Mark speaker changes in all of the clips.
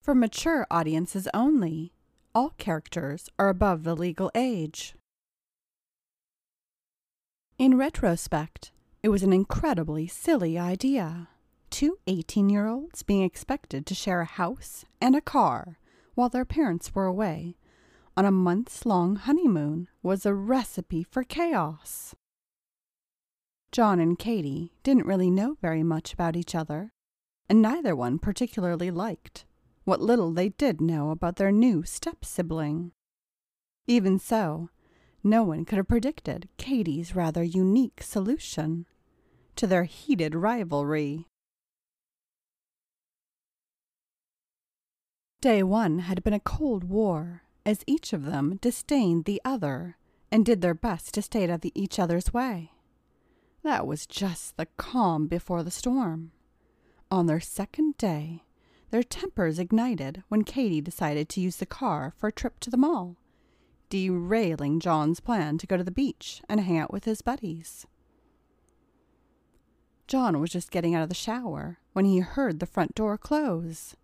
Speaker 1: For mature audiences only. All characters are above the legal age. In retrospect, it was an incredibly silly idea. Two 18 year olds being expected to share a house and a car while their parents were away on a months long honeymoon was a recipe for chaos. John and Katy didn't really know very much about each other, and neither one particularly liked what little they did know about their new step sibling. Even so, no one could have predicted Katy's rather unique solution to their heated rivalry. Day one had been a cold war, as each of them disdained the other and did their best to stay out of each other's way. That was just the calm before the storm. On their second day, their tempers ignited when Katy decided to use the car for a trip to the mall, derailing John's plan to go to the beach and hang out with his buddies. John was just getting out of the shower when he heard the front door close.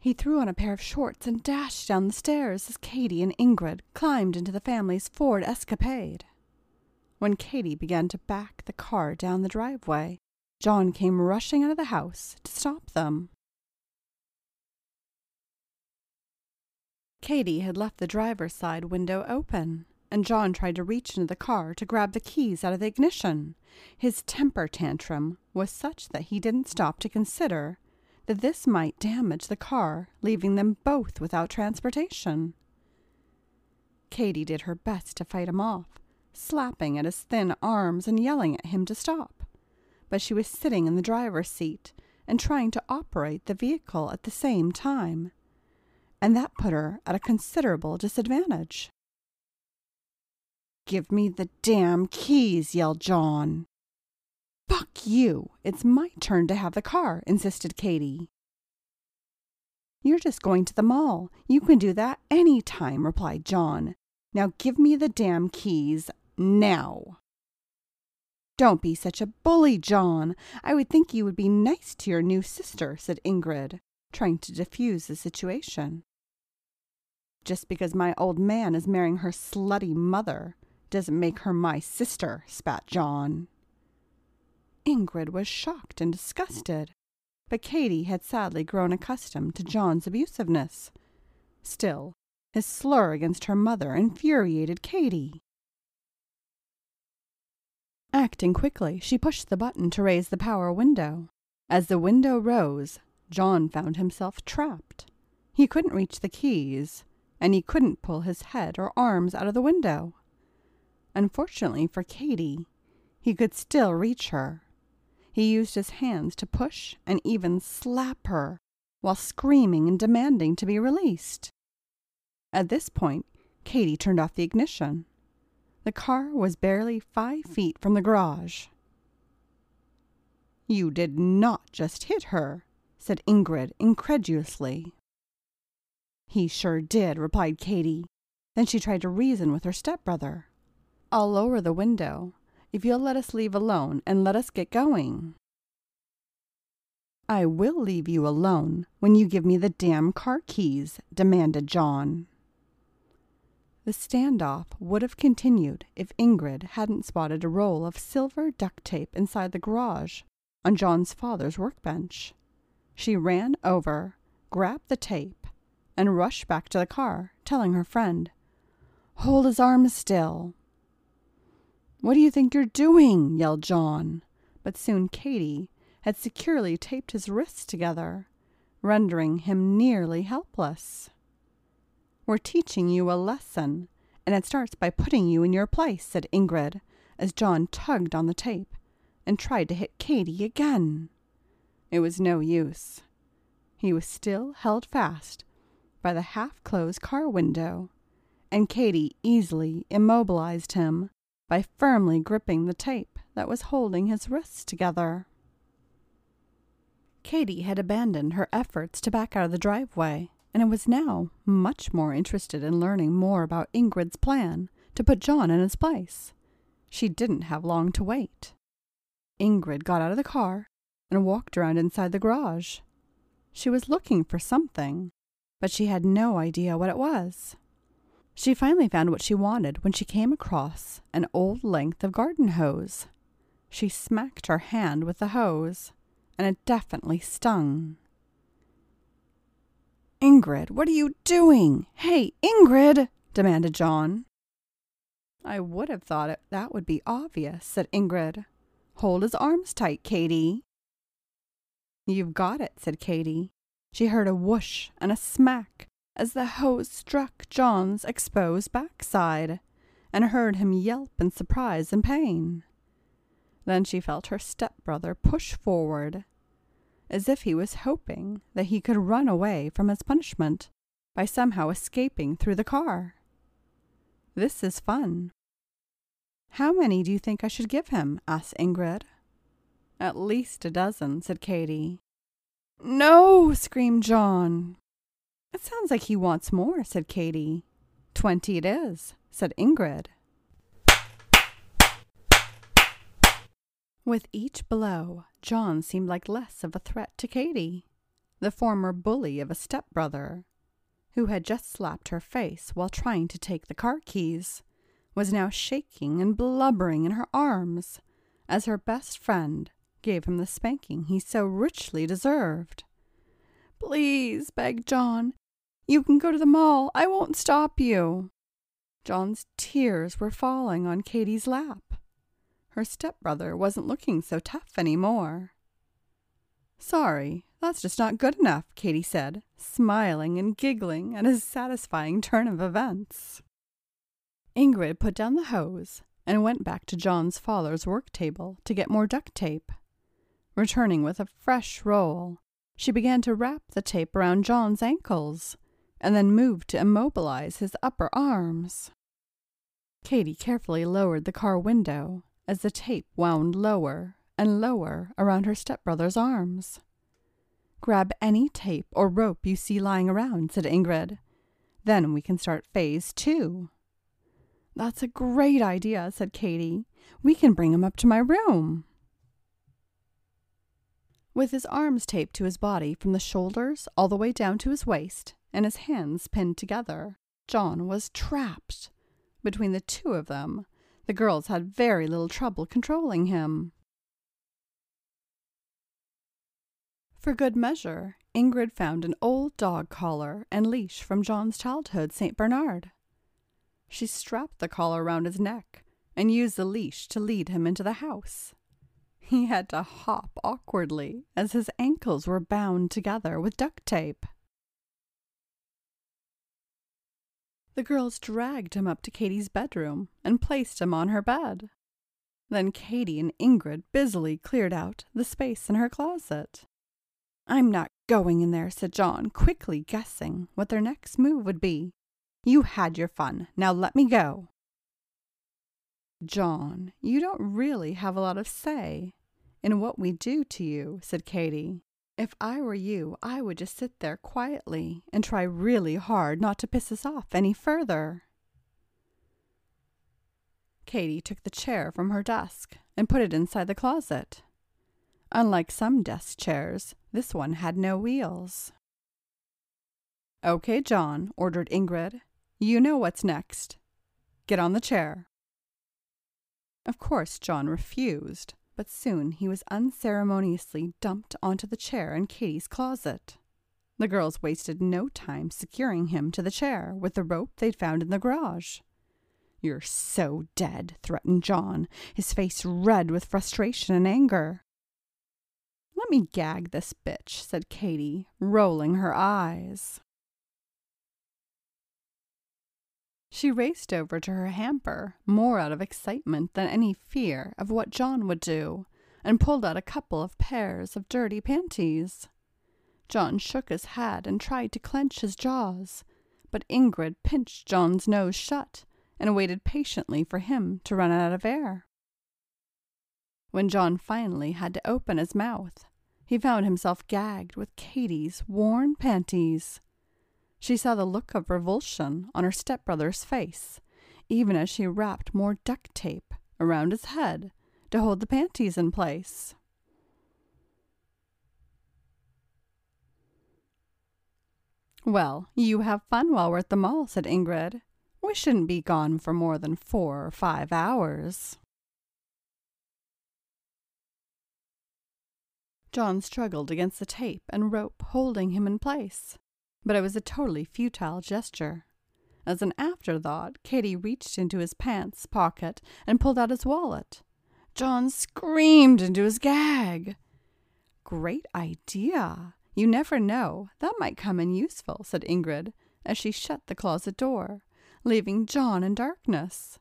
Speaker 1: He threw on a pair of shorts and dashed down the stairs as Katy and Ingrid climbed into the family's Ford Escapade. When Katy began to back the car down the driveway, John came rushing out of the house to stop them. Katy had left the driver's side window open, and John tried to reach into the car to grab the keys out of the ignition. His temper tantrum was such that he didn't stop to consider that this might damage the car, leaving them both without transportation. Katy did her best to fight him off, slapping at his thin arms and yelling at him to stop. But she was sitting in the driver's seat and trying to operate the vehicle at the same time and that put her at a considerable disadvantage. Give me the damn keys, yelled John. Fuck you! It's my turn to have the car, insisted Katy. You're just going to the mall. You can do that any time, replied John. Now give me the damn keys now. Don't be such a bully, John. I would think you would be nice to your new sister, said Ingrid, trying to diffuse the situation. Just because my old man is marrying her slutty mother doesn't make her my sister, spat John. Ingrid was shocked and disgusted, but Katy had sadly grown accustomed to John's abusiveness. Still, his slur against her mother infuriated Katy. Acting quickly, she pushed the button to raise the power window. As the window rose, John found himself trapped. He couldn't reach the keys, and he couldn't pull his head or arms out of the window. Unfortunately for Katy, he could still reach her. He used his hands to push and even slap her while screaming and demanding to be released. At this point, Katy turned off the ignition. The car was barely five feet from the garage. You did not just hit her, said Ingrid incredulously. He sure did, replied Katy. Then she tried to reason with her stepbrother. I'll lower the window if you'll let us leave alone and let us get going. I will leave you alone when you give me the damn car keys, demanded John. The standoff would have continued if Ingrid hadn't spotted a roll of silver duct tape inside the garage on John's father's workbench. She ran over, grabbed the tape, and rushed back to the car, telling her friend, Hold his arms still. What do you think you're doing? yelled John. But soon Katy had securely taped his wrists together, rendering him nearly helpless. We're teaching you a lesson, and it starts by putting you in your place, said Ingrid, as John tugged on the tape and tried to hit Katy again. It was no use. He was still held fast by the half closed car window, and Katy easily immobilized him by firmly gripping the tape that was holding his wrists together. Katy had abandoned her efforts to back out of the driveway, and was now much more interested in learning more about Ingrid's plan to put John in his place. She didn't have long to wait. Ingrid got out of the car and walked around inside the garage. She was looking for something, but she had no idea what it was. She finally found what she wanted when she came across an old length of garden hose. She smacked her hand with the hose, and it definitely stung. Ingrid, what are you doing? Hey, Ingrid! demanded John. I would have thought it, that would be obvious, said Ingrid. Hold his arms tight, Katy. You've got it, said Katy. She heard a whoosh and a smack as the hose struck John's exposed backside, and heard him yelp in surprise and pain. Then she felt her stepbrother push forward, as if he was hoping that he could run away from his punishment by somehow escaping through the car. This is fun. How many do you think I should give him? asked Ingrid. At least a dozen, said Katy. No, screamed John. It sounds like he wants more, said Katy. Twenty it is, said Ingrid. With each blow, John seemed like less of a threat to Katy, the former bully of a stepbrother, who had just slapped her face while trying to take the car keys, was now shaking and blubbering in her arms as her best friend gave him the spanking he so richly deserved. Please, begged John, you can go to the mall. I won't stop you. John's tears were falling on Katy's lap. Her stepbrother wasn't looking so tough any more. Sorry, that's just not good enough, Katy said, smiling and giggling at his satisfying turn of events. Ingrid put down the hose and went back to John's father's work table to get more duct tape. Returning with a fresh roll, she began to wrap the tape around John's ankles and then moved to immobilize his upper arms. Katy carefully lowered the car window as the tape wound lower and lower around her stepbrother's arms. Grab any tape or rope you see lying around, said Ingrid. Then we can start phase two. That's a great idea, said Katy. We can bring him up to my room. With his arms taped to his body from the shoulders all the way down to his waist and his hands pinned together, John was trapped. Between the two of them, the girls had very little trouble controlling him. For good measure, Ingrid found an old dog collar and leash from John's childhood St. Bernard. She strapped the collar around his neck and used the leash to lead him into the house. He had to hop awkwardly as his ankles were bound together with duct tape. The girls dragged him up to Katy's bedroom and placed him on her bed. Then Katy and Ingrid busily cleared out the space in her closet. I'm not going in there, said John, quickly guessing what their next move would be. You had your fun. Now let me go. John, you don't really have a lot of say in what we do to you, said Katy. If I were you, I would just sit there quietly and try really hard not to piss us off any further. Katy took the chair from her desk and put it inside the closet. Unlike some desk chairs, this one had no wheels. Okay, John, ordered Ingrid. You know what's next. Get on the chair. Of course, John refused, but soon he was unceremoniously dumped onto the chair in Katy's closet. The girls wasted no time securing him to the chair with the rope they'd found in the garage. You're so dead, threatened John, his face red with frustration and anger. Let me gag this bitch, said Katy, rolling her eyes. She raced over to her hamper, more out of excitement than any fear of what John would do, and pulled out a couple of pairs of dirty panties. John shook his head and tried to clench his jaws, but Ingrid pinched John's nose shut and waited patiently for him to run out of air. When John finally had to open his mouth, he found himself gagged with Katy's worn panties. She saw the look of revulsion on her stepbrother's face, even as she wrapped more duct tape around his head to hold the panties in place. Well, you have fun while we're at the mall, said Ingrid. We shouldn't be gone for more than four or five hours. John struggled against the tape and rope holding him in place, but it was a totally futile gesture. As an afterthought, Katy reached into his pants pocket and pulled out his wallet. John screamed into his gag. Great idea. You never know. That might come in useful, said Ingrid, as she shut the closet door, leaving John in darkness.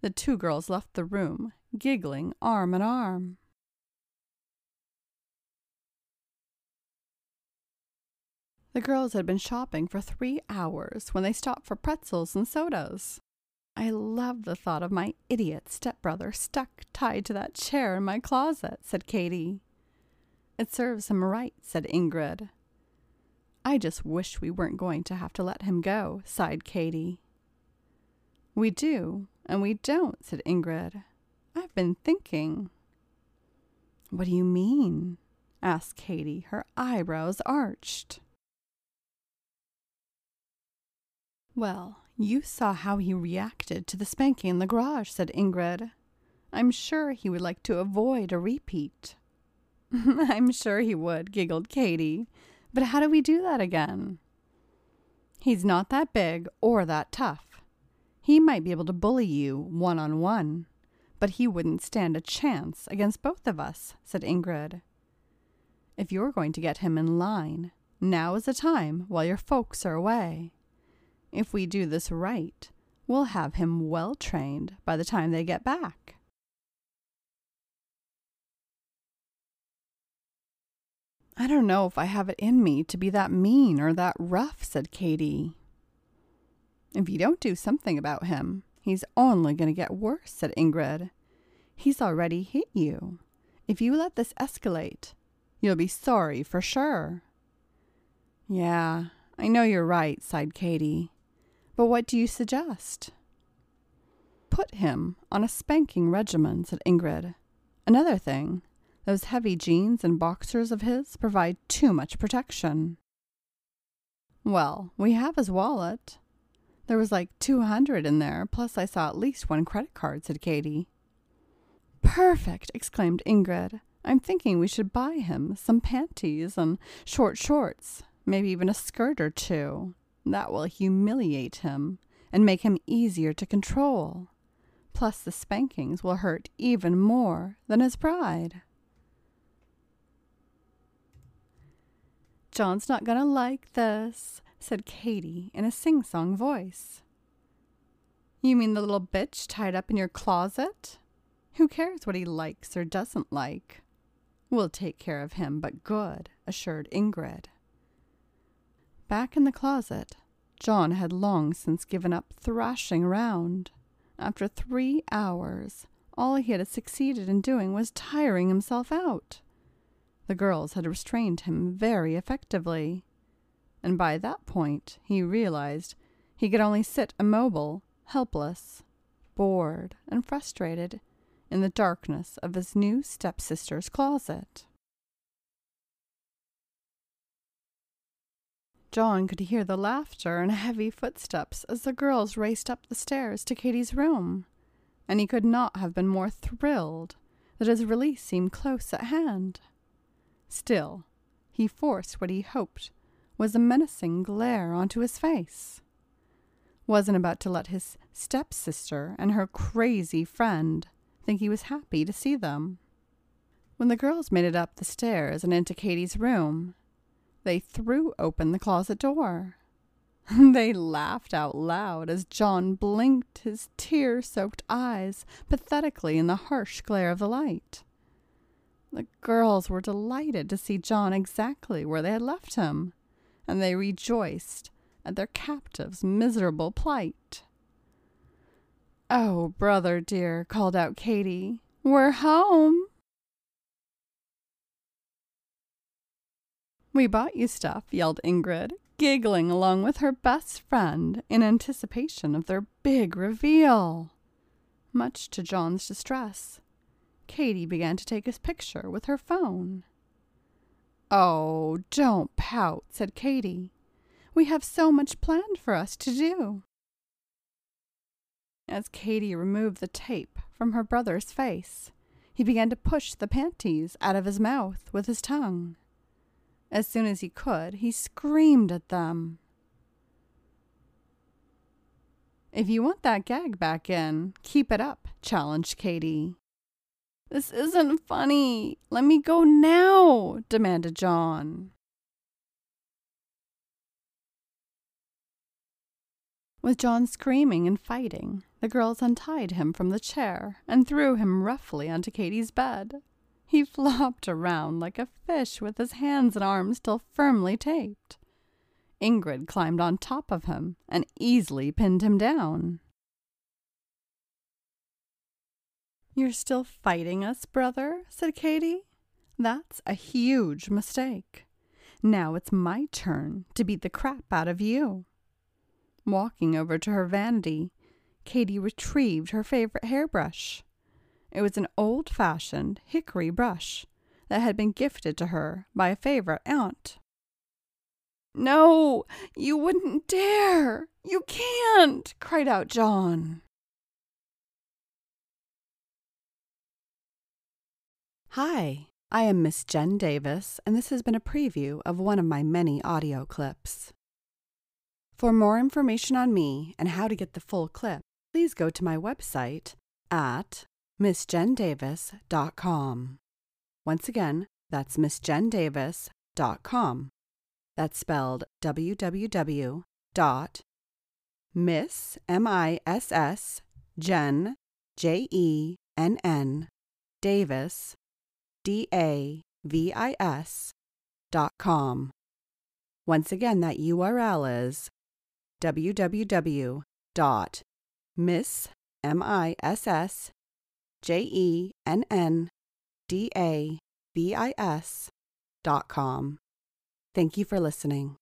Speaker 1: The two girls left the room, giggling arm in arm. The girls had been shopping for three hours when they stopped for pretzels and sodas. I love the thought of my idiot stepbrother stuck tied to that chair in my closet, said Katy. It serves him right, said Ingrid. I just wish we weren't going to have to let him go, sighed Katy. We do, and we don't, said Ingrid. I've been thinking. What do you mean? asked Katy, her eyebrows arched. Well, you saw how he reacted to the spanking in the garage, said Ingrid. I'm sure he would like to avoid a repeat. I'm sure he would, giggled Katy. But how do we do that again? He's not that big or that tough. He might be able to bully you one on one, but he wouldn't stand a chance against both of us, said Ingrid. If you're going to get him in line, now is the time while your folks are away. If we do this right, we'll have him well trained by the time they get back. I don't know if I have it in me to be that mean or that rough, said Katy. If you don't do something about him, he's only going to get worse, said Ingrid. He's already hit you. If you let this escalate, you'll be sorry for sure. Yeah, I know you're right, sighed Katy. But what do you suggest? Put him on a spanking regimen, said Ingrid. Another thing, those heavy jeans and boxers of his provide too much protection. Well, we have his wallet. There was like two hundred in there, plus I saw at least one credit card, said Katy. Perfect, exclaimed Ingrid. I'm thinking we should buy him some panties and short shorts, maybe even a skirt or two. That will humiliate him and make him easier to control. Plus, the spankings will hurt even more than his pride. John's not going to like this, said Katy in a sing song voice. You mean the little bitch tied up in your closet? Who cares what he likes or doesn't like? We'll take care of him, but good, assured Ingrid. Back in the closet, John had long since given up thrashing around. After three hours, all he had succeeded in doing was tiring himself out. The girls had restrained him very effectively, and by that point he realized he could only sit immobile, helpless, bored, and frustrated in the darkness of his new stepsister's closet. John could hear the laughter and heavy footsteps as the girls raced up the stairs to Katy's room, and he could not have been more thrilled that his release seemed close at hand. Still, he forced what he hoped was a menacing glare onto his face. Wasn't about to let his stepsister and her crazy friend think he was happy to see them. When the girls made it up the stairs and into Katy's room, they threw open the closet door. they laughed out loud as John blinked his tear soaked eyes pathetically in the harsh glare of the light. The girls were delighted to see John exactly where they had left him, and they rejoiced at their captive's miserable plight. Oh, brother dear, called out Katy, we're home. We bought you stuff, yelled Ingrid, giggling along with her best friend in anticipation of their big reveal. Much to John's distress, Katy began to take his picture with her phone. Oh, don't pout, said Katy. We have so much planned for us to do. As Katy removed the tape from her brother's face, he began to push the panties out of his mouth with his tongue. As soon as he could, he screamed at them. If you want that gag back in, keep it up, challenged Katy. This isn't funny. Let me go now, demanded John. With John screaming and fighting, the girls untied him from the chair and threw him roughly onto Katy's bed. He flopped around like a fish with his hands and arms still firmly taped. Ingrid climbed on top of him and easily pinned him down. You're still fighting us, brother? said Katy. That's a huge mistake. Now it's my turn to beat the crap out of you. Walking over to her vanity, Katy retrieved her favorite hairbrush. It was an old fashioned hickory brush that had been gifted to her by a favorite aunt. No, you wouldn't dare! You can't! cried out John. Hi, I am Miss Jenn Davis, and this has been a preview of one of my many audio clips. For more information on me and how to get the full clip, please go to my website at missjenndavis.com. Once again, that's missjenndavis.com. That's spelled www dot miss m i s s jenn j e n n davis d a v i s dot com. Once again, that URL is www dot miss m i s s j e n n d a v i s dot com. Thank you for listening.